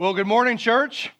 Well, good morning, church.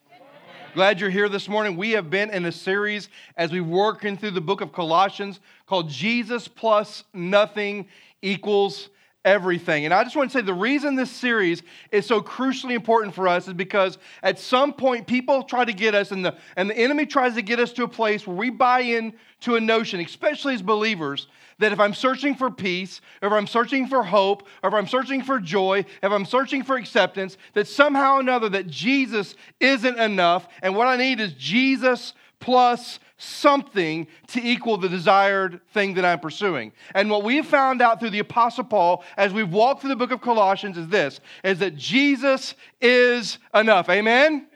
Glad you're here this morning. We have been in a series as we working through the book of Colossians called Jesus plus nothing equals everything. And I just want to say the reason this series is so crucially important for us is because at some point people try to get us and the and the enemy tries to get us to a place where we buy in to a notion, especially as believers, that if I'm searching for peace, or if I'm searching for hope, or if I'm searching for joy, if I'm searching for acceptance, that somehow or another that Jesus isn't enough, and what I need is Jesus plus something to equal the desired thing that I'm pursuing. And what we've found out through the apostle Paul as we've walked through the book of Colossians is this is that Jesus is enough. Amen? Amen.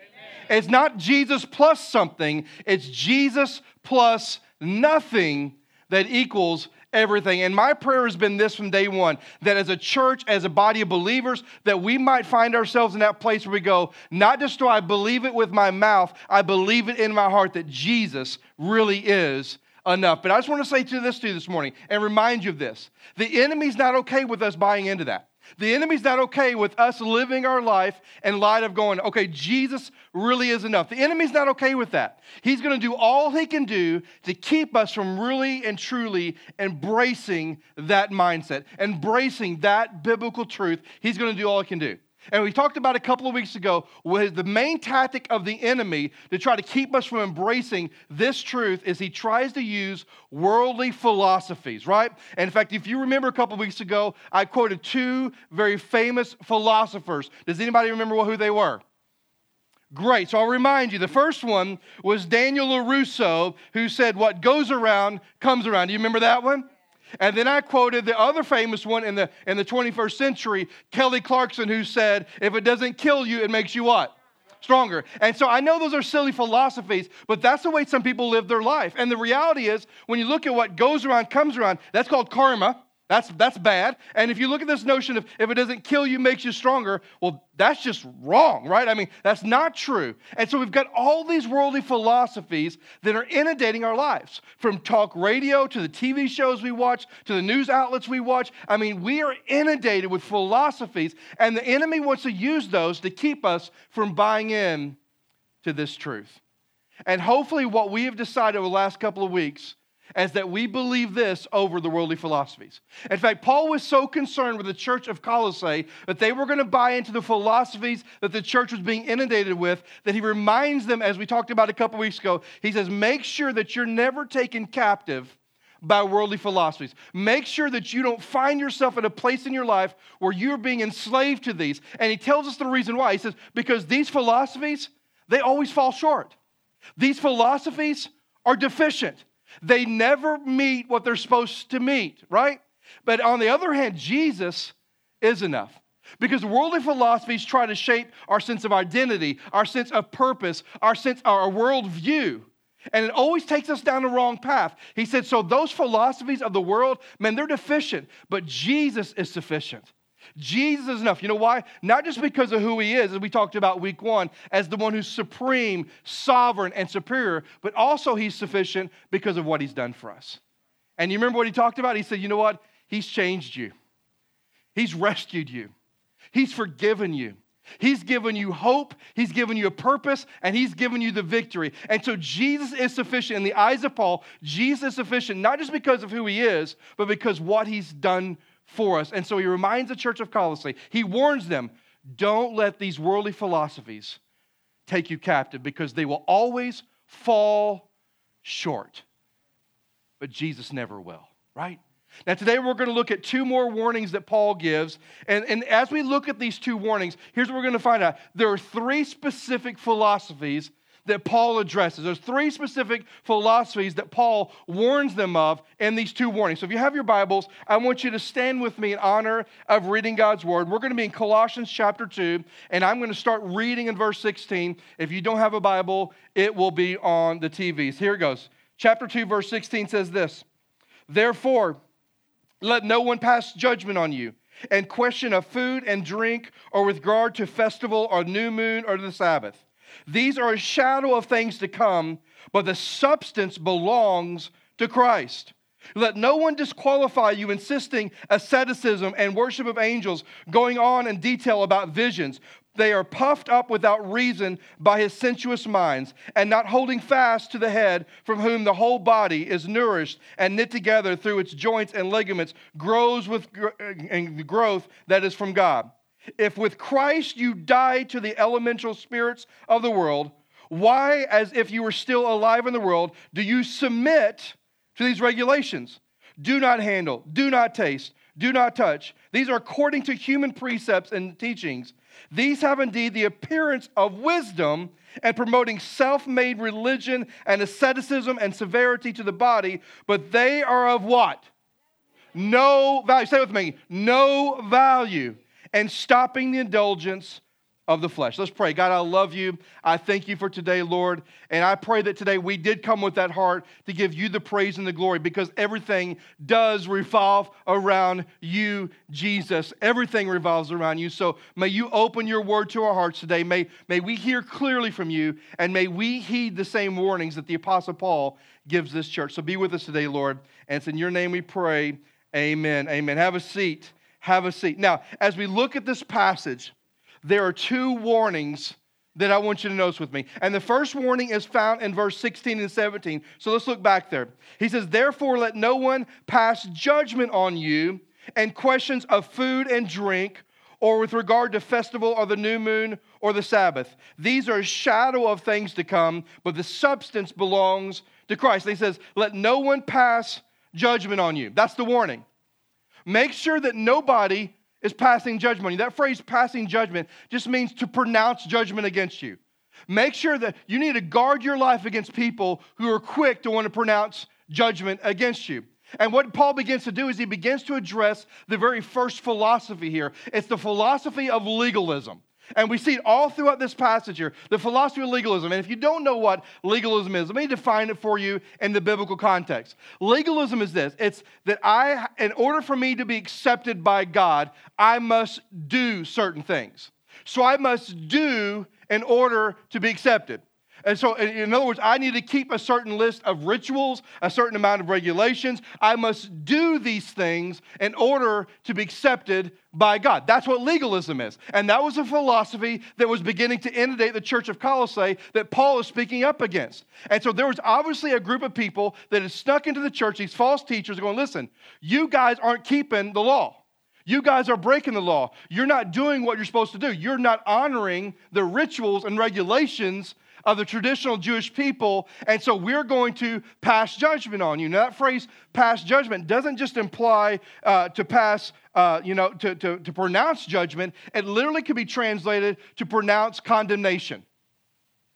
It's not Jesus plus something, it's Jesus plus nothing that equals everything. And my prayer has been this from day one that as a church, as a body of believers, that we might find ourselves in that place where we go, not just do I believe it with my mouth, I believe it in my heart that Jesus really is enough. But I just want to say to this to you this morning and remind you of this the enemy's not okay with us buying into that. The enemy's not okay with us living our life in light of going, okay, Jesus really is enough. The enemy's not okay with that. He's going to do all he can do to keep us from really and truly embracing that mindset, embracing that biblical truth. He's going to do all he can do. And we talked about a couple of weeks ago was the main tactic of the enemy to try to keep us from embracing this truth is he tries to use worldly philosophies, right? And in fact, if you remember a couple of weeks ago, I quoted two very famous philosophers. Does anybody remember who they were? Great. So I'll remind you. The first one was Daniel LaRusso, who said, What goes around comes around. Do you remember that one? And then I quoted the other famous one in the, in the 21st century, Kelly Clarkson, who said, If it doesn't kill you, it makes you what? Stronger. And so I know those are silly philosophies, but that's the way some people live their life. And the reality is, when you look at what goes around, comes around, that's called karma. That's, that's bad. And if you look at this notion of if it doesn't kill you, makes you stronger, well, that's just wrong, right? I mean, that's not true. And so we've got all these worldly philosophies that are inundating our lives from talk radio to the TV shows we watch to the news outlets we watch. I mean, we are inundated with philosophies, and the enemy wants to use those to keep us from buying in to this truth. And hopefully, what we have decided over the last couple of weeks as that we believe this over the worldly philosophies. In fact, Paul was so concerned with the church of Colossae that they were going to buy into the philosophies that the church was being inundated with that he reminds them, as we talked about a couple weeks ago, he says, make sure that you're never taken captive by worldly philosophies. Make sure that you don't find yourself at a place in your life where you're being enslaved to these. And he tells us the reason why. He says, because these philosophies, they always fall short. These philosophies are deficient. They never meet what they're supposed to meet, right? But on the other hand, Jesus is enough. Because worldly philosophies try to shape our sense of identity, our sense of purpose, our sense, our worldview. And it always takes us down the wrong path. He said, so those philosophies of the world, man, they're deficient, but Jesus is sufficient. Jesus is enough. You know why? Not just because of who he is, as we talked about week one, as the one who's supreme, sovereign, and superior, but also he's sufficient because of what he's done for us. And you remember what he talked about? He said, you know what? He's changed you, he's rescued you, he's forgiven you. He's given you hope, He's given you a purpose, and He's given you the victory. And so Jesus is sufficient in the eyes of Paul. Jesus is sufficient not just because of who He is, but because what He's done for us. And so he reminds the church of Colossae, he warns them, don't let these worldly philosophies take you captive because they will always fall short. But Jesus never will, right? Now, today we're going to look at two more warnings that Paul gives. And, and as we look at these two warnings, here's what we're going to find out there are three specific philosophies that Paul addresses. There's three specific philosophies that Paul warns them of in these two warnings. So if you have your Bibles, I want you to stand with me in honor of reading God's word. We're going to be in Colossians chapter 2, and I'm going to start reading in verse 16. If you don't have a Bible, it will be on the TVs. Here it goes. Chapter 2, verse 16 says this Therefore, let no one pass judgment on you and question of food and drink or with regard to festival or new moon or the Sabbath these are a shadow of things to come, but the substance belongs to Christ. Let no one disqualify you, insisting asceticism and worship of angels, going on in detail about visions, they are puffed up without reason by his sensuous minds, and not holding fast to the head, from whom the whole body is nourished and knit together through its joints and ligaments, grows with and the growth that is from God. If with Christ you die to the elemental spirits of the world, why, as if you were still alive in the world, do you submit to these regulations? Do not handle, do not taste, do not touch. These are according to human precepts and teachings. These have indeed the appearance of wisdom and promoting self made religion and asceticism and severity to the body, but they are of what? No value. Say with me no value. And stopping the indulgence of the flesh. Let's pray. God, I love you. I thank you for today, Lord. And I pray that today we did come with that heart to give you the praise and the glory because everything does revolve around you, Jesus. Everything revolves around you. So may you open your word to our hearts today. May, may we hear clearly from you and may we heed the same warnings that the Apostle Paul gives this church. So be with us today, Lord. And it's in your name we pray. Amen. Amen. Have a seat. Have a seat. Now, as we look at this passage, there are two warnings that I want you to notice with me. And the first warning is found in verse 16 and 17. So let's look back there. He says, Therefore, let no one pass judgment on you and questions of food and drink, or with regard to festival or the new moon or the Sabbath. These are a shadow of things to come, but the substance belongs to Christ. And he says, Let no one pass judgment on you. That's the warning. Make sure that nobody is passing judgment. That phrase, passing judgment, just means to pronounce judgment against you. Make sure that you need to guard your life against people who are quick to want to pronounce judgment against you. And what Paul begins to do is he begins to address the very first philosophy here. It's the philosophy of legalism. And we see it all throughout this passage here the philosophy of legalism. And if you don't know what legalism is, let me define it for you in the biblical context. Legalism is this it's that I, in order for me to be accepted by God, I must do certain things. So I must do in order to be accepted. And so, in other words, I need to keep a certain list of rituals, a certain amount of regulations. I must do these things in order to be accepted by God. That's what legalism is. And that was a philosophy that was beginning to inundate the church of Colossae that Paul is speaking up against. And so there was obviously a group of people that had snuck into the church, these false teachers, are going, listen, you guys aren't keeping the law. You guys are breaking the law. You're not doing what you're supposed to do. You're not honoring the rituals and regulations of the traditional Jewish people, and so we're going to pass judgment on you. Now, that phrase, pass judgment, doesn't just imply uh, to pass, uh, you know, to, to, to pronounce judgment. It literally could be translated to pronounce condemnation.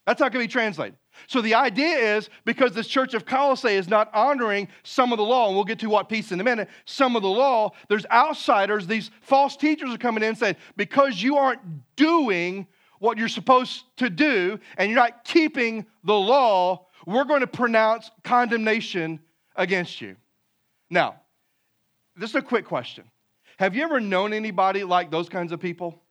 That's how it can be translated. So the idea is because this church of Colossae is not honoring some of the law, and we'll get to what piece in a minute, some of the law, there's outsiders, these false teachers are coming in and saying, because you aren't doing what you're supposed to do and you're not keeping the law, we're going to pronounce condemnation against you. Now, this is a quick question. Have you ever known anybody like those kinds of people?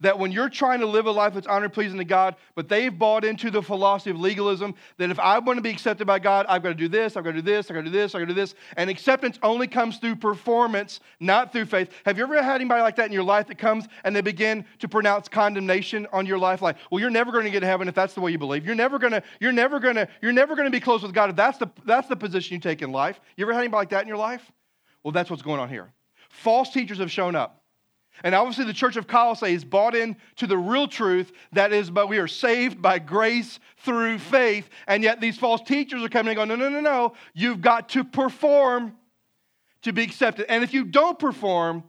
That when you're trying to live a life that's honor pleasing to God, but they've bought into the philosophy of legalism that if I want to be accepted by God, I've got to do this, I've got to do this, I've got to do this, I've got to do this. And acceptance only comes through performance, not through faith. Have you ever had anybody like that in your life that comes and they begin to pronounce condemnation on your life? Like, well, you're never going to get to heaven if that's the way you believe. You're never going to, you're never to, you're never to be close with God if that's the, that's the position you take in life. You ever had anybody like that in your life? Well, that's what's going on here. False teachers have shown up. And obviously, the church of Colossae is bought into the real truth that is, but we are saved by grace through faith. And yet, these false teachers are coming and going, no, no, no, no. You've got to perform to be accepted. And if you don't perform,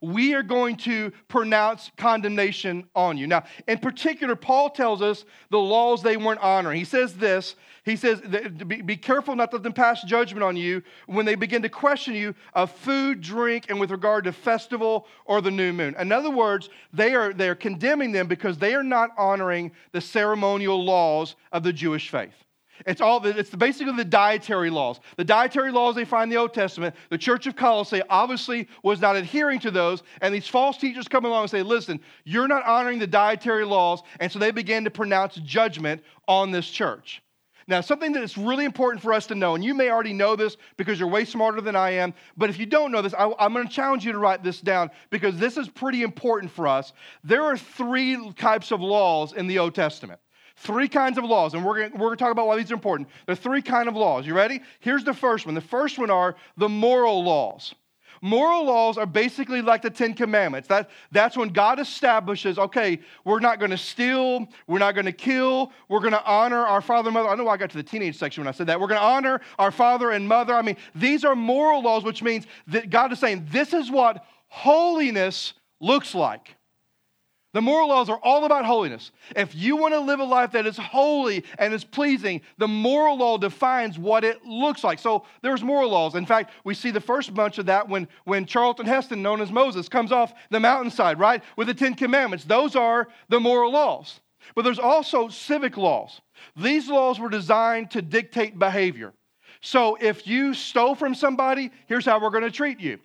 we are going to pronounce condemnation on you. Now, in particular, Paul tells us the laws they weren't honoring. He says this He says, Be careful not to let them pass judgment on you when they begin to question you of food, drink, and with regard to festival or the new moon. In other words, they are, they are condemning them because they are not honoring the ceremonial laws of the Jewish faith. It's all it's basically the dietary laws. The dietary laws they find in the Old Testament, the church of Colossae obviously was not adhering to those, and these false teachers come along and say, listen, you're not honoring the dietary laws, and so they began to pronounce judgment on this church. Now, something that is really important for us to know, and you may already know this because you're way smarter than I am, but if you don't know this, I, am going to challenge you to write this down because this is pretty important for us. There are three types of laws in the Old Testament. Three kinds of laws, and we're going we're to talk about why these are important. There are three kind of laws. You ready? Here's the first one. The first one are the moral laws. Moral laws are basically like the Ten Commandments. That, that's when God establishes, okay, we're not going to steal, we're not going to kill, we're going to honor our father and mother. I know I got to the teenage section when I said that. We're going to honor our father and mother. I mean, these are moral laws, which means that God is saying this is what holiness looks like. The moral laws are all about holiness. If you want to live a life that is holy and is pleasing, the moral law defines what it looks like. So there's moral laws. In fact, we see the first bunch of that when, when Charlton Heston, known as Moses, comes off the mountainside, right, with the Ten Commandments. Those are the moral laws. But there's also civic laws. These laws were designed to dictate behavior. So if you stole from somebody, here's how we're going to treat you.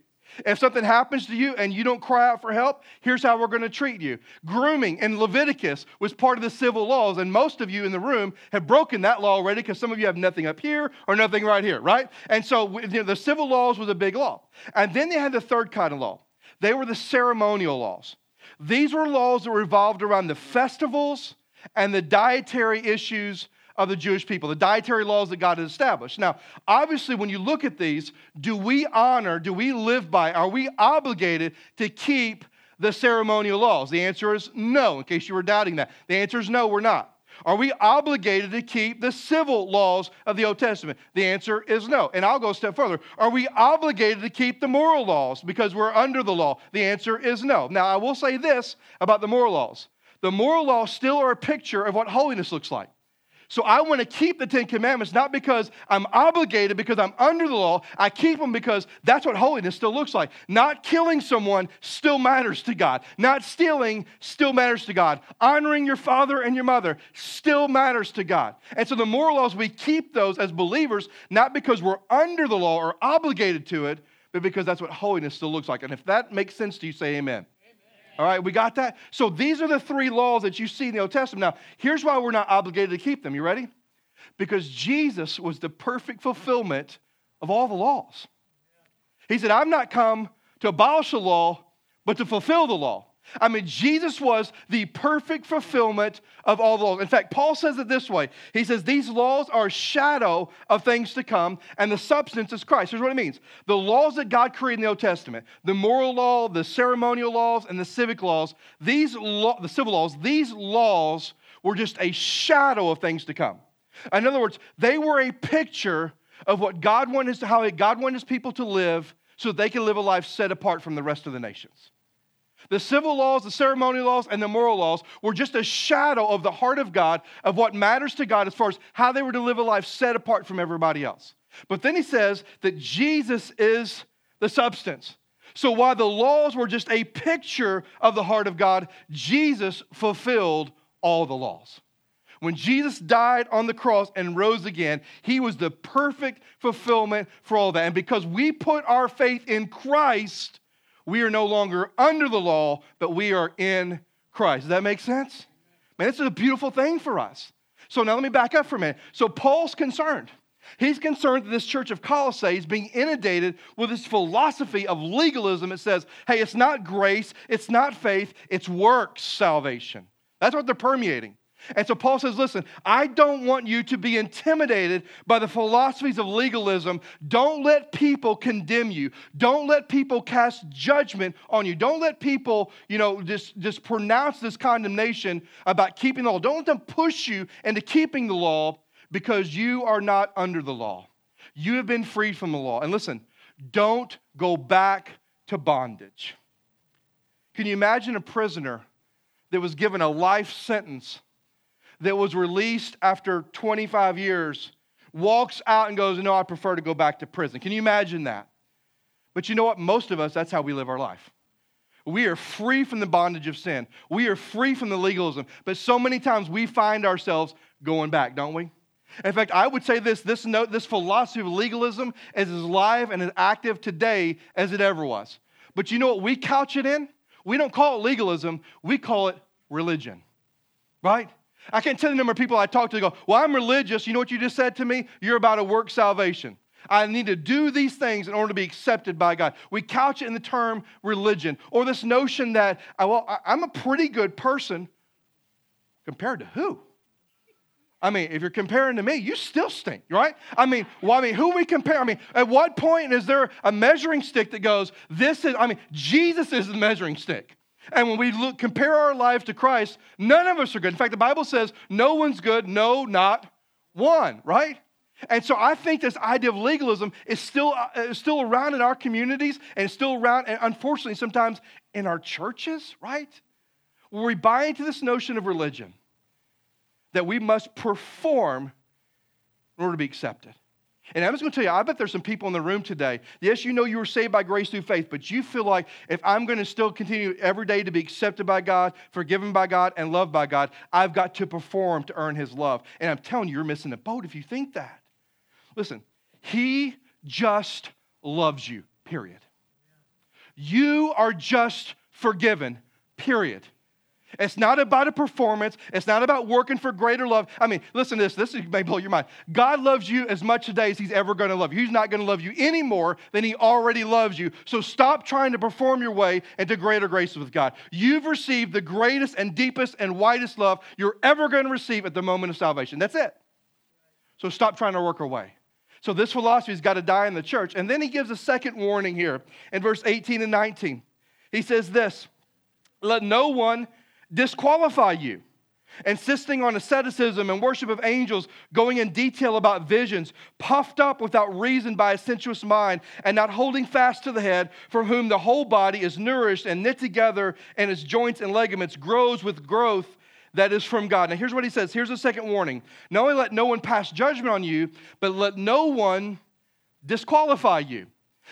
If something happens to you and you don't cry out for help, here's how we're going to treat you. Grooming in Leviticus was part of the civil laws, and most of you in the room have broken that law already because some of you have nothing up here or nothing right here, right? And so you know, the civil laws was a big law. And then they had the third kind of law. They were the ceremonial laws. These were laws that revolved around the festivals and the dietary issues of the Jewish people, the dietary laws that God has established. Now, obviously, when you look at these, do we honor, do we live by, are we obligated to keep the ceremonial laws? The answer is no, in case you were doubting that. The answer is no, we're not. Are we obligated to keep the civil laws of the Old Testament? The answer is no. And I'll go a step further. Are we obligated to keep the moral laws because we're under the law? The answer is no. Now, I will say this about the moral laws the moral laws still are a picture of what holiness looks like. So I want to keep the Ten Commandments, not because I'm obligated, because I'm under the law. I keep them because that's what holiness still looks like. Not killing someone still matters to God. Not stealing still matters to God. Honoring your father and your mother still matters to God. And so the moral laws, we keep those as believers, not because we're under the law or obligated to it, but because that's what holiness still looks like. And if that makes sense to you, say amen. All right, we got that? So these are the three laws that you see in the Old Testament. Now, here's why we're not obligated to keep them. You ready? Because Jesus was the perfect fulfillment of all the laws. He said, I've not come to abolish the law, but to fulfill the law. I mean, Jesus was the perfect fulfillment of all the laws. In fact, Paul says it this way He says, These laws are a shadow of things to come, and the substance is Christ. Here's what it means the laws that God created in the Old Testament, the moral law, the ceremonial laws, and the civic laws, these the civil laws, these laws were just a shadow of things to come. In other words, they were a picture of what God wanted, how God wanted his people to live so that they could live a life set apart from the rest of the nations. The civil laws, the ceremonial laws, and the moral laws were just a shadow of the heart of God, of what matters to God as far as how they were to live a life set apart from everybody else. But then he says that Jesus is the substance. So while the laws were just a picture of the heart of God, Jesus fulfilled all the laws. When Jesus died on the cross and rose again, he was the perfect fulfillment for all that. And because we put our faith in Christ, we are no longer under the law, but we are in Christ. Does that make sense? Man, this is a beautiful thing for us. So now let me back up for a minute. So Paul's concerned. He's concerned that this church of Colossae is being inundated with this philosophy of legalism. It says, hey, it's not grace, it's not faith, it's works salvation. That's what they're permeating. And so Paul says, listen, I don't want you to be intimidated by the philosophies of legalism. Don't let people condemn you. Don't let people cast judgment on you. Don't let people, you know, just, just pronounce this condemnation about keeping the law. Don't let them push you into keeping the law because you are not under the law. You have been freed from the law. And listen, don't go back to bondage. Can you imagine a prisoner that was given a life sentence? That was released after 25 years walks out and goes, No, I prefer to go back to prison. Can you imagine that? But you know what? Most of us, that's how we live our life. We are free from the bondage of sin. We are free from the legalism. But so many times we find ourselves going back, don't we? In fact, I would say this this, note, this philosophy of legalism is as live and as active today as it ever was. But you know what we couch it in? We don't call it legalism, we call it religion, right? I can't tell the number of people I talk to go, Well, I'm religious. You know what you just said to me? You're about a work salvation. I need to do these things in order to be accepted by God. We couch it in the term religion or this notion that, well, I'm a pretty good person compared to who? I mean, if you're comparing to me, you still stink, right? I mean, well, I mean, who we compare? I mean, at what point is there a measuring stick that goes, this is, I mean, Jesus is the measuring stick. And when we look, compare our lives to Christ, none of us are good. In fact, the Bible says, no one's good, no, not one, right? And so I think this idea of legalism is still, uh, still around in our communities and still around, and unfortunately, sometimes in our churches, right? Where we buy into this notion of religion that we must perform in order to be accepted. And I'm just going to tell you, I bet there's some people in the room today. Yes, you know you were saved by grace through faith, but you feel like if I'm going to still continue every day to be accepted by God, forgiven by God, and loved by God, I've got to perform to earn His love. And I'm telling you, you're missing the boat if you think that. Listen, He just loves you, period. You are just forgiven, period. It's not about a performance. It's not about working for greater love. I mean, listen to this. This may blow your mind. God loves you as much today as He's ever going to love you. He's not going to love you any more than He already loves you. So stop trying to perform your way into greater grace with God. You've received the greatest and deepest and widest love you're ever going to receive at the moment of salvation. That's it. So stop trying to work our way. So this philosophy's got to die in the church. And then he gives a second warning here in verse 18 and 19. He says this Let no one disqualify you. Insisting on asceticism and worship of angels, going in detail about visions, puffed up without reason by a sensuous mind, and not holding fast to the head, from whom the whole body is nourished and knit together, and its joints and ligaments grows with growth that is from God. Now, here's what he says. Here's a second warning. Not only let no one pass judgment on you, but let no one disqualify you.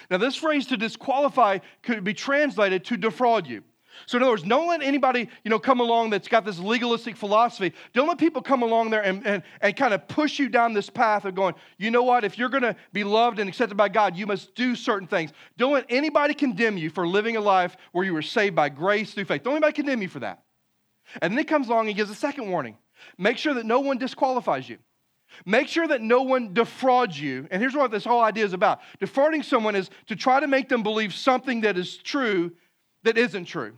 Now, this phrase to disqualify could be translated to defraud you. So in other words, don't let anybody, you know, come along that's got this legalistic philosophy. Don't let people come along there and, and, and kind of push you down this path of going, you know what, if you're going to be loved and accepted by God, you must do certain things. Don't let anybody condemn you for living a life where you were saved by grace through faith. Don't anybody condemn you for that. And then he comes along and gives a second warning. Make sure that no one disqualifies you. Make sure that no one defrauds you. And here's what this whole idea is about defrauding someone is to try to make them believe something that is true that isn't true.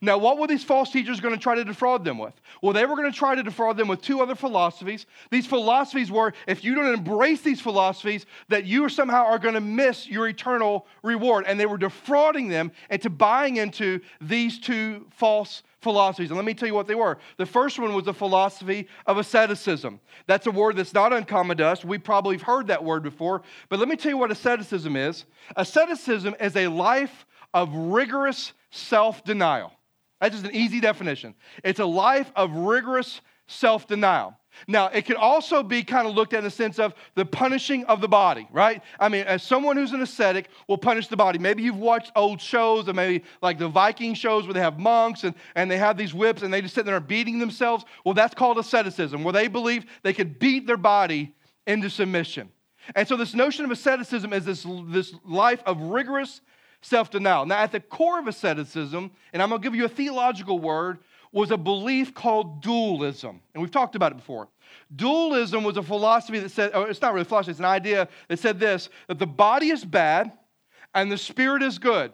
Now, what were these false teachers going to try to defraud them with? Well, they were going to try to defraud them with two other philosophies. These philosophies were if you don't embrace these philosophies, that you somehow are going to miss your eternal reward. And they were defrauding them into buying into these two false philosophies. And let me tell you what they were. The first one was the philosophy of asceticism. That's a word that's not uncommon to us. We probably have heard that word before. But let me tell you what asceticism is. Asceticism is a life of rigorous self denial. That's just an easy definition. It's a life of rigorous self denial. Now, it could also be kind of looked at in the sense of the punishing of the body, right? I mean, as someone who's an ascetic will punish the body. Maybe you've watched old shows, or maybe like the Viking shows where they have monks and, and they have these whips and they just sit there beating themselves. Well, that's called asceticism, where they believe they could beat their body into submission. And so, this notion of asceticism is this, this life of rigorous self denial. Now, at the core of asceticism, and I'm going to give you a theological word, was a belief called dualism. And we've talked about it before. Dualism was a philosophy that said, oh, it's not really a philosophy, it's an idea that said this that the body is bad and the spirit is good.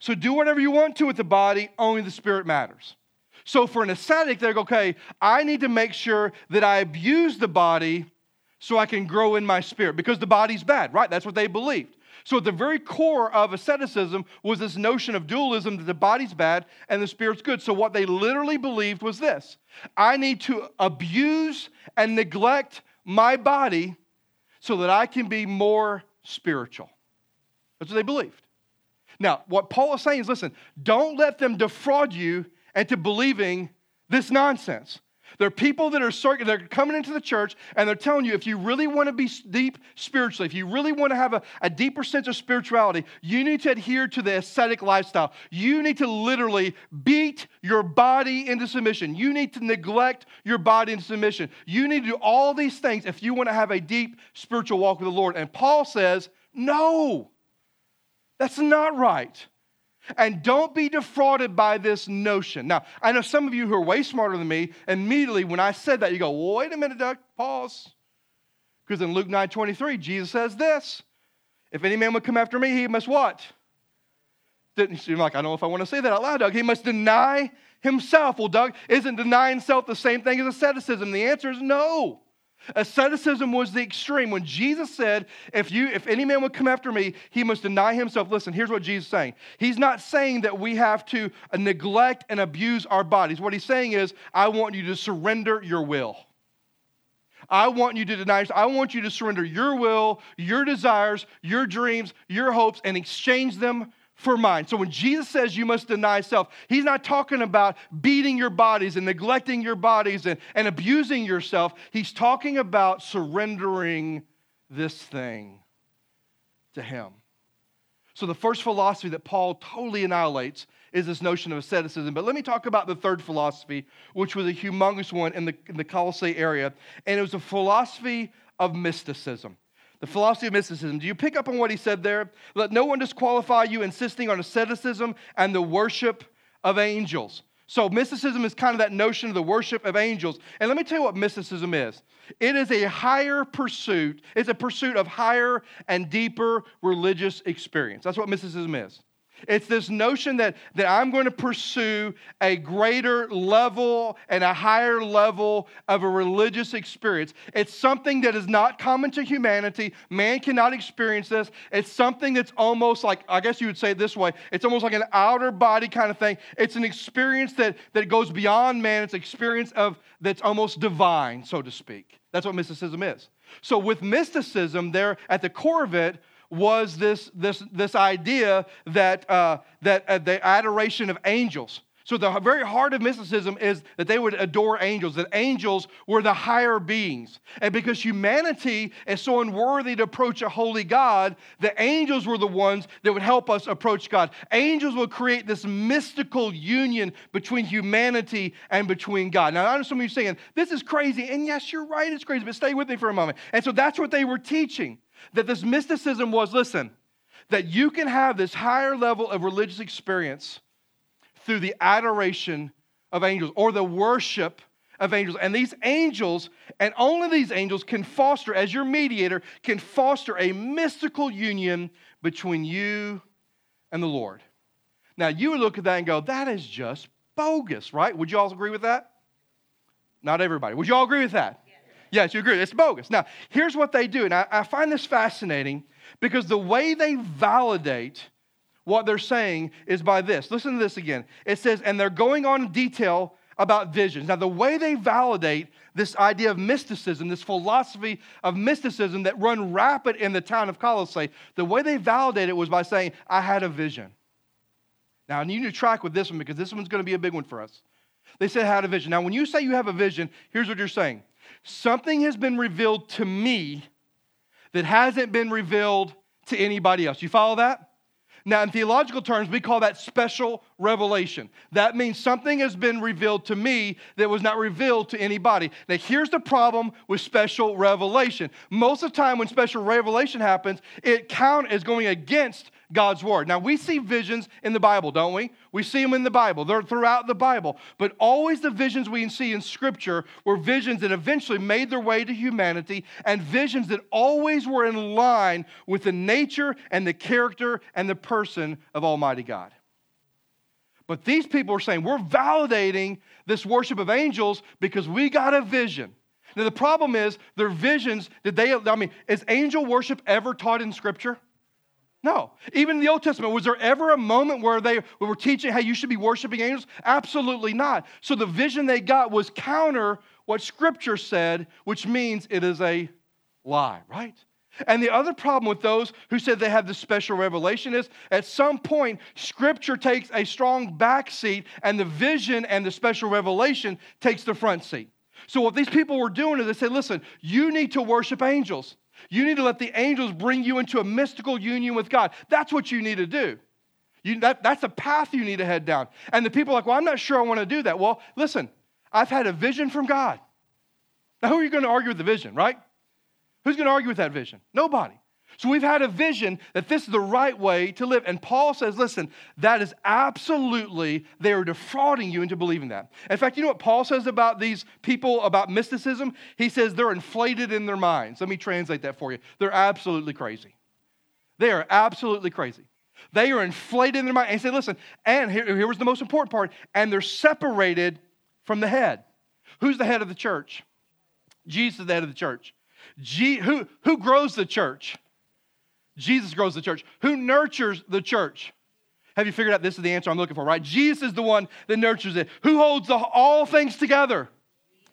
So do whatever you want to with the body, only the spirit matters. So for an ascetic, they're like, okay, I need to make sure that I abuse the body so I can grow in my spirit because the body's bad, right? That's what they believed. So, at the very core of asceticism was this notion of dualism that the body's bad and the spirit's good. So, what they literally believed was this I need to abuse and neglect my body so that I can be more spiritual. That's what they believed. Now, what Paul is saying is listen, don't let them defraud you into believing this nonsense. There are people that are they're coming into the church and they're telling you if you really want to be deep spiritually, if you really want to have a, a deeper sense of spirituality, you need to adhere to the ascetic lifestyle. You need to literally beat your body into submission. You need to neglect your body into submission. You need to do all these things if you want to have a deep spiritual walk with the Lord. And Paul says, no, that's not right. And don't be defrauded by this notion. Now, I know some of you who are way smarter than me, immediately when I said that, you go, wait a minute, Doug, pause. Because in Luke 9 23, Jesus says this If any man would come after me, he must what? Didn't seem like I don't know if I want to say that out loud, Doug. He must deny himself. Well, Doug, isn't denying self the same thing as asceticism? The answer is no. Asceticism was the extreme. When Jesus said, if, you, if any man would come after me, he must deny himself. Listen, here's what Jesus is saying. He's not saying that we have to uh, neglect and abuse our bodies. What he's saying is, I want you to surrender your will. I want you to deny, I want you to surrender your will, your desires, your dreams, your hopes, and exchange them for mine. So when Jesus says you must deny self, he's not talking about beating your bodies and neglecting your bodies and, and abusing yourself. He's talking about surrendering this thing to him. So the first philosophy that Paul totally annihilates is this notion of asceticism. But let me talk about the third philosophy, which was a humongous one in the, in the Colossae area, and it was a philosophy of mysticism. The philosophy of mysticism. Do you pick up on what he said there? Let no one disqualify you insisting on asceticism and the worship of angels. So, mysticism is kind of that notion of the worship of angels. And let me tell you what mysticism is it is a higher pursuit, it's a pursuit of higher and deeper religious experience. That's what mysticism is. It's this notion that, that I'm going to pursue a greater level and a higher level of a religious experience. It's something that is not common to humanity. Man cannot experience this. It's something that's almost like, I guess you would say it this way it's almost like an outer body kind of thing. It's an experience that, that goes beyond man. It's an experience of that's almost divine, so to speak. That's what mysticism is. So, with mysticism, there at the core of it was this, this, this idea that, uh, that uh, the adoration of angels. So, the very heart of mysticism is that they would adore angels, that angels were the higher beings. And because humanity is so unworthy to approach a holy God, the angels were the ones that would help us approach God. Angels would create this mystical union between humanity and between God. Now, I know some of you saying, this is crazy. And yes, you're right, it's crazy, but stay with me for a moment. And so that's what they were teaching. That this mysticism was listen, that you can have this higher level of religious experience through the adoration of angels or the worship of angels. And these angels, and only these angels, can foster, as your mediator, can foster a mystical union between you and the Lord. Now, you would look at that and go, that is just bogus, right? Would you all agree with that? Not everybody. Would you all agree with that? Yes, you agree. It's bogus. Now, here's what they do. And I, I find this fascinating because the way they validate what they're saying is by this. Listen to this again. It says, and they're going on in detail about visions. Now, the way they validate this idea of mysticism, this philosophy of mysticism that run rapid in the town of Colossae, the way they validate it was by saying, I had a vision. Now, you need to track with this one because this one's going to be a big one for us. They said, I had a vision. Now, when you say you have a vision, here's what you're saying something has been revealed to me that hasn't been revealed to anybody else. You follow that? Now, in theological terms, we call that special revelation. That means something has been revealed to me that was not revealed to anybody. Now, here's the problem with special revelation. Most of the time, when special revelation happens, it count is going against God's word. Now, we see visions in the Bible, don't we? We see them in the Bible. They're throughout the Bible. But always the visions we see in Scripture were visions that eventually made their way to humanity and visions that always were in line with the nature and the character and the person of Almighty God. But these people are saying we're validating this worship of angels because we got a vision. Now, the problem is their visions, did they, I mean, is angel worship ever taught in Scripture? No. Even in the Old Testament, was there ever a moment where they were teaching how you should be worshiping angels? Absolutely not. So the vision they got was counter what Scripture said, which means it is a lie, right? And the other problem with those who said they have this special revelation is at some point, Scripture takes a strong back seat, and the vision and the special revelation takes the front seat. So, what these people were doing is they said, listen, you need to worship angels. You need to let the angels bring you into a mystical union with God. That's what you need to do. You, that, that's a path you need to head down. And the people are like, well, I'm not sure I want to do that. Well, listen, I've had a vision from God. Now, who are you going to argue with the vision, right? Who's going to argue with that vision? Nobody. So we've had a vision that this is the right way to live. And Paul says, listen, that is absolutely, they are defrauding you into believing that. In fact, you know what Paul says about these people, about mysticism? He says they're inflated in their minds. Let me translate that for you. They're absolutely crazy. They are absolutely crazy. They are inflated in their mind. And say, listen, and here, here was the most important part, and they're separated from the head. Who's the head of the church? Jesus is the head of the church. G, who, who grows the church? Jesus grows the church. Who nurtures the church? Have you figured out this is the answer I'm looking for, right? Jesus is the one that nurtures it. Who holds the, all things together?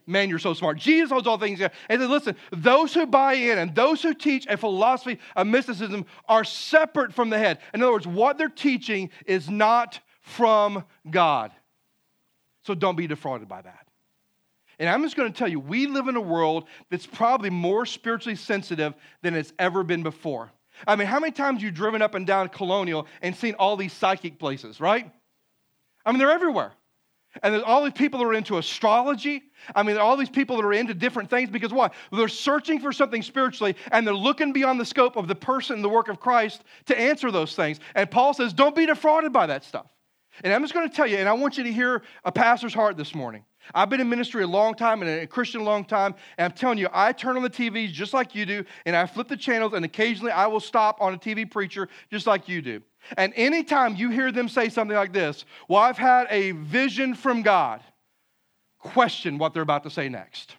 Man, you're so smart. Jesus holds all things together. And said, listen, those who buy in and those who teach a philosophy of mysticism are separate from the head. In other words, what they're teaching is not from God. So don't be defrauded by that. And I'm just going to tell you, we live in a world that's probably more spiritually sensitive than it's ever been before. I mean, how many times you driven up and down Colonial and seen all these psychic places, right? I mean, they're everywhere. And there's all these people that are into astrology. I mean, all these people that are into different things because why? They're searching for something spiritually and they're looking beyond the scope of the person the work of Christ to answer those things. And Paul says, don't be defrauded by that stuff. And I'm just going to tell you, and I want you to hear a pastor's heart this morning. I've been in ministry a long time and a Christian a long time, and I'm telling you, I turn on the TVs just like you do, and I flip the channels, and occasionally I will stop on a TV preacher just like you do. And anytime you hear them say something like this, well, I've had a vision from God, question what they're about to say next.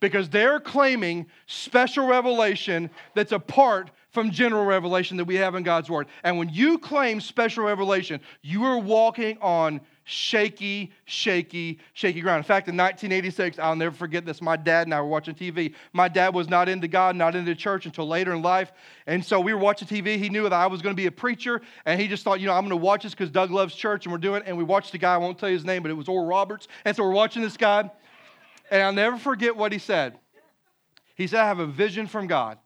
Because they're claiming special revelation that's apart from general revelation that we have in God's Word. And when you claim special revelation, you are walking on shaky, shaky, shaky ground. In fact, in 1986, I'll never forget this. My dad and I were watching TV. My dad was not into God, not into church until later in life. And so we were watching TV. He knew that I was going to be a preacher. And he just thought, you know, I'm going to watch this because Doug loves church and we're doing it. And we watched the guy, I won't tell you his name, but it was Oral Roberts. And so we're watching this guy. And I'll never forget what he said. He said, I have a vision from God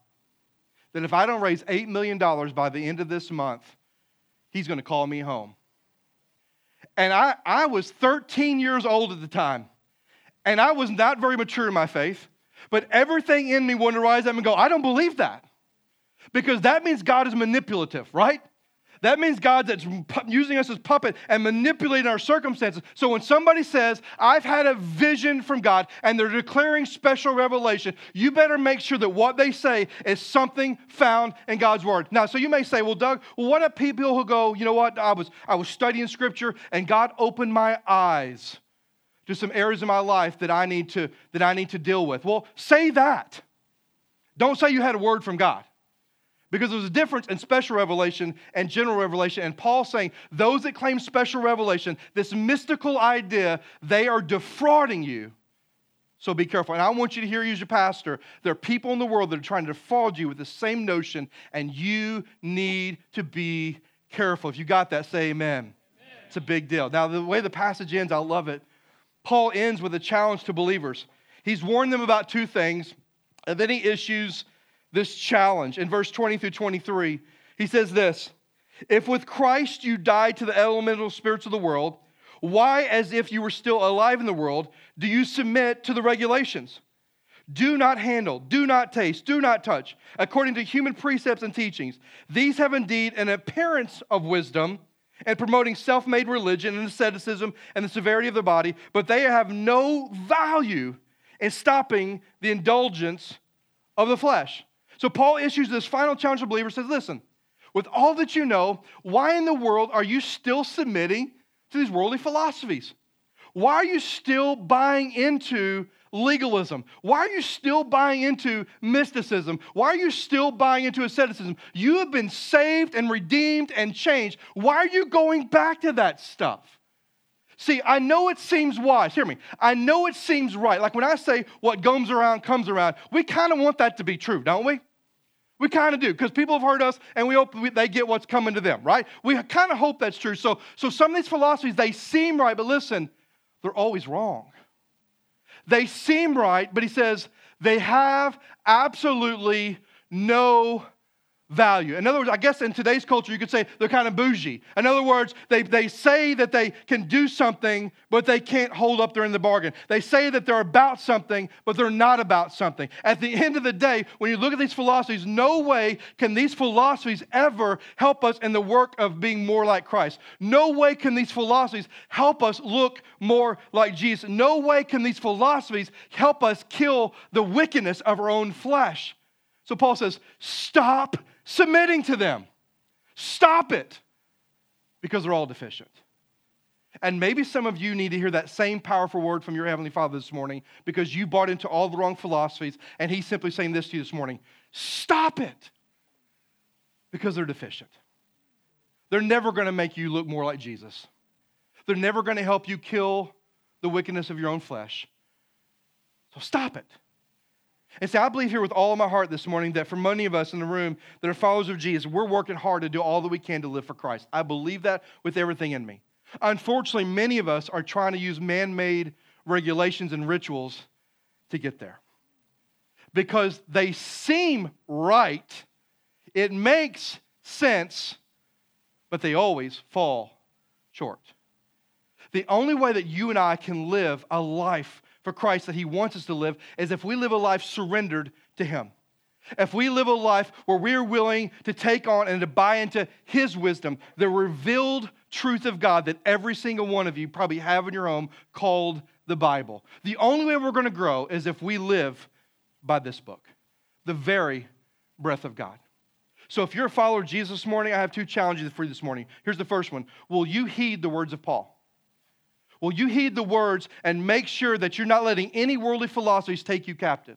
that if I don't raise $8 million by the end of this month, he's going to call me home. And I, I was 13 years old at the time. And I was not very mature in my faith. But everything in me wanted to rise up and go, I don't believe that. Because that means God is manipulative, right? That means God that's using us as puppet and manipulating our circumstances. So when somebody says, I've had a vision from God and they're declaring special revelation, you better make sure that what they say is something found in God's word. Now, so you may say, well, Doug, well, what about people who go, you know what, I was, I was studying scripture and God opened my eyes to some areas of my life that I need to, that I need to deal with. Well, say that. Don't say you had a word from God. Because there's a difference in special revelation and general revelation. And Paul's saying those that claim special revelation, this mystical idea, they are defrauding you. So be careful. And I want you to hear you as your pastor. There are people in the world that are trying to defraud you with the same notion, and you need to be careful. If you got that, say amen. amen. It's a big deal. Now, the way the passage ends, I love it. Paul ends with a challenge to believers. He's warned them about two things, and then he issues this challenge. In verse 20 through 23, he says this If with Christ you died to the elemental spirits of the world, why, as if you were still alive in the world, do you submit to the regulations? Do not handle, do not taste, do not touch, according to human precepts and teachings. These have indeed an appearance of wisdom and promoting self made religion and asceticism and the severity of the body, but they have no value in stopping the indulgence of the flesh. So Paul issues this final challenge to believers says, listen, with all that you know, why in the world are you still submitting to these worldly philosophies? Why are you still buying into legalism? Why are you still buying into mysticism? Why are you still buying into asceticism? You have been saved and redeemed and changed. Why are you going back to that stuff? See, I know it seems wise. Hear me. I know it seems right. Like when I say what goes around comes around, we kind of want that to be true, don't we? We kind of do because people have heard us and we hope they get what's coming to them, right? We kind of hope that's true. So, so some of these philosophies, they seem right, but listen, they're always wrong. They seem right, but he says they have absolutely no value. In other words, I guess in today's culture, you could say they're kind of bougie. In other words, they, they say that they can do something, but they can't hold up their end of the bargain. They say that they're about something, but they're not about something. At the end of the day, when you look at these philosophies, no way can these philosophies ever help us in the work of being more like Christ. No way can these philosophies help us look more like Jesus. No way can these philosophies help us kill the wickedness of our own flesh. So Paul says, stop submitting to them. Stop it because they're all deficient. And maybe some of you need to hear that same powerful word from your Heavenly Father this morning because you bought into all the wrong philosophies, and He's simply saying this to you this morning stop it because they're deficient. They're never going to make you look more like Jesus, they're never going to help you kill the wickedness of your own flesh. So stop it. And see, I believe here with all of my heart this morning that for many of us in the room that are followers of Jesus, we're working hard to do all that we can to live for Christ. I believe that with everything in me. Unfortunately, many of us are trying to use man made regulations and rituals to get there because they seem right, it makes sense, but they always fall short. The only way that you and I can live a life for Christ that He wants us to live is if we live a life surrendered to Him. If we live a life where we're willing to take on and to buy into His wisdom, the revealed truth of God that every single one of you probably have in your home called the Bible. The only way we're going to grow is if we live by this book, the very breath of God. So if you're a follower of Jesus this morning, I have two challenges for you this morning. Here's the first one Will you heed the words of Paul? Will you heed the words and make sure that you're not letting any worldly philosophies take you captive?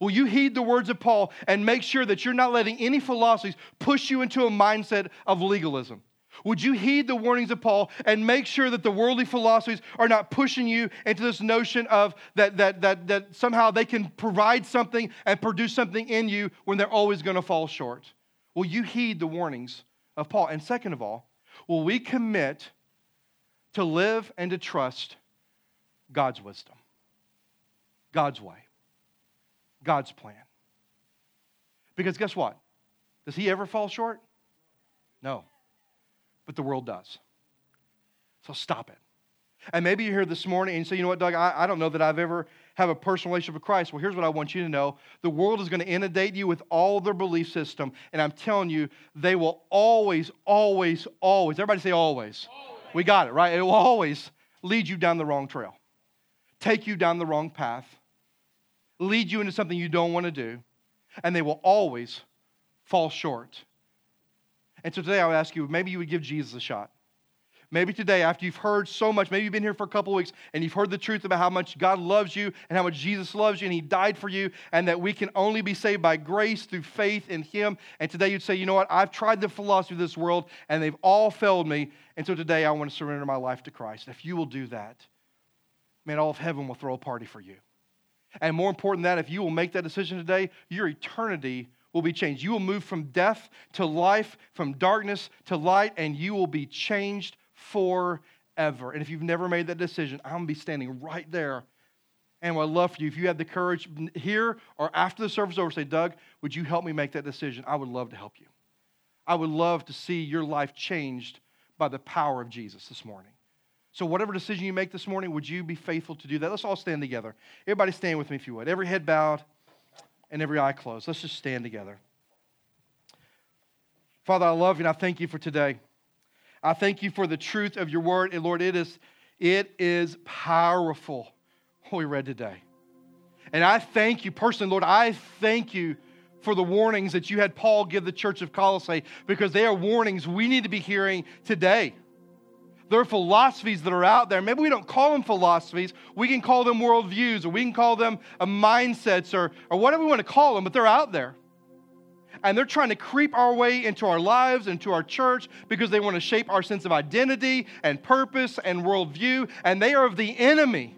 Will you heed the words of Paul and make sure that you're not letting any philosophies push you into a mindset of legalism? Would you heed the warnings of Paul and make sure that the worldly philosophies are not pushing you into this notion of that, that, that, that somehow they can provide something and produce something in you when they're always going to fall short? Will you heed the warnings of Paul? And second of all, will we commit to live and to trust God's wisdom, God's way, God's plan. Because guess what? Does he ever fall short? No. But the world does. So stop it. And maybe you're here this morning and you say, you know what, Doug, I, I don't know that I've ever have a personal relationship with Christ. Well, here's what I want you to know. The world is going to inundate you with all their belief system. And I'm telling you, they will always, always, always, everybody say always. always we got it, right? It will always lead you down the wrong trail, take you down the wrong path, lead you into something you don't want to do, and they will always fall short. And so today I would ask you maybe you would give Jesus a shot. Maybe today, after you've heard so much, maybe you've been here for a couple weeks and you've heard the truth about how much God loves you and how much Jesus loves you and He died for you, and that we can only be saved by grace through faith in Him. And today you'd say, you know what? I've tried the philosophy of this world and they've all failed me. And so today I want to surrender my life to Christ. If you will do that, man, all of heaven will throw a party for you. And more important than that, if you will make that decision today, your eternity will be changed. You will move from death to life, from darkness to light, and you will be changed forever. And if you've never made that decision, I'm going to be standing right there. And I'd love for you, if you have the courage here or after the service over, say, Doug, would you help me make that decision? I would love to help you. I would love to see your life changed by the power of Jesus this morning. So, whatever decision you make this morning, would you be faithful to do that? Let's all stand together. Everybody stand with me if you would. Every head bowed and every eye closed. Let's just stand together. Father, I love you and I thank you for today. I thank you for the truth of your word. And Lord, it is, it is powerful what we read today. And I thank you personally, Lord, I thank you for the warnings that you had Paul give the church of Colossae because they are warnings we need to be hearing today. There are philosophies that are out there. Maybe we don't call them philosophies. We can call them worldviews or we can call them uh, mindsets or, or whatever we want to call them, but they're out there and they're trying to creep our way into our lives, into our church, because they want to shape our sense of identity and purpose and worldview, and they are of the enemy.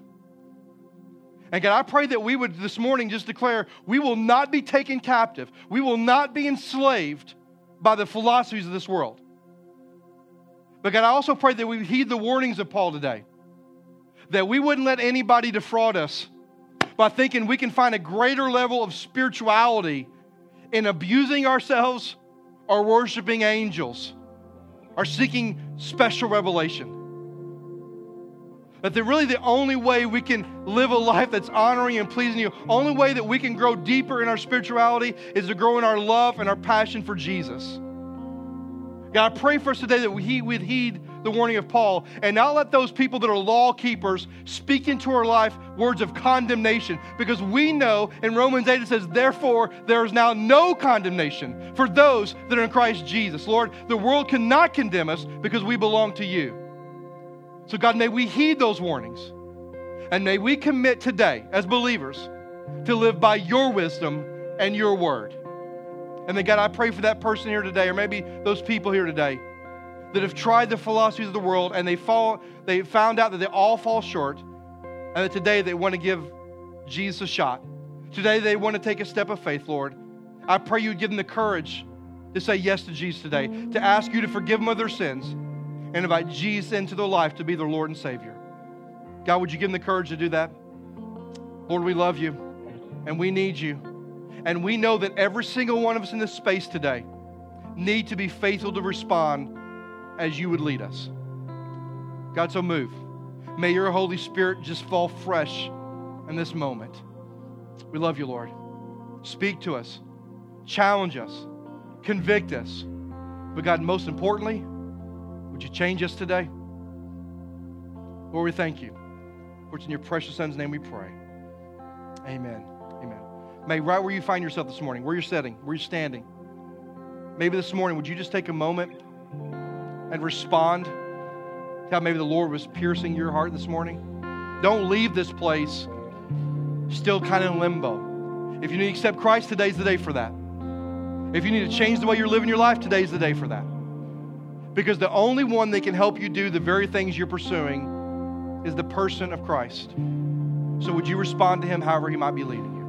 And God, I pray that we would this morning just declare we will not be taken captive, we will not be enslaved by the philosophies of this world. But God, I also pray that we heed the warnings of Paul today, that we wouldn't let anybody defraud us by thinking we can find a greater level of spirituality in abusing ourselves are worshiping angels, are seeking special revelation. That they're really the only way we can live a life that's honoring and pleasing you, only way that we can grow deeper in our spirituality is to grow in our love and our passion for Jesus. God, I pray for us today that we would heed the warning of Paul and not let those people that are law keepers speak into our life words of condemnation because we know in Romans 8 it says, Therefore, there is now no condemnation for those that are in Christ Jesus. Lord, the world cannot condemn us because we belong to you. So, God, may we heed those warnings and may we commit today as believers to live by your wisdom and your word. And then, God, I pray for that person here today, or maybe those people here today that have tried the philosophies of the world and they fall, they found out that they all fall short, and that today they want to give Jesus a shot. Today they want to take a step of faith, Lord. I pray you give them the courage to say yes to Jesus today, to ask you to forgive them of their sins, and invite Jesus into their life to be their Lord and Savior. God, would you give them the courage to do that? Lord, we love you and we need you. And we know that every single one of us in this space today need to be faithful to respond as you would lead us. God, so move. May your Holy Spirit just fall fresh in this moment. We love you, Lord. Speak to us, challenge us, convict us. But God, most importantly, would you change us today? Lord, we thank you. For it's in your precious Son's name we pray. Amen. Amen. May right where you find yourself this morning, where you're sitting, where you're standing, maybe this morning, would you just take a moment and respond to how maybe the Lord was piercing your heart this morning? Don't leave this place still kind of in limbo. If you need to accept Christ, today's the day for that. If you need to change the way you're living your life, today's the day for that. Because the only one that can help you do the very things you're pursuing is the person of Christ. So would you respond to him however he might be leading you?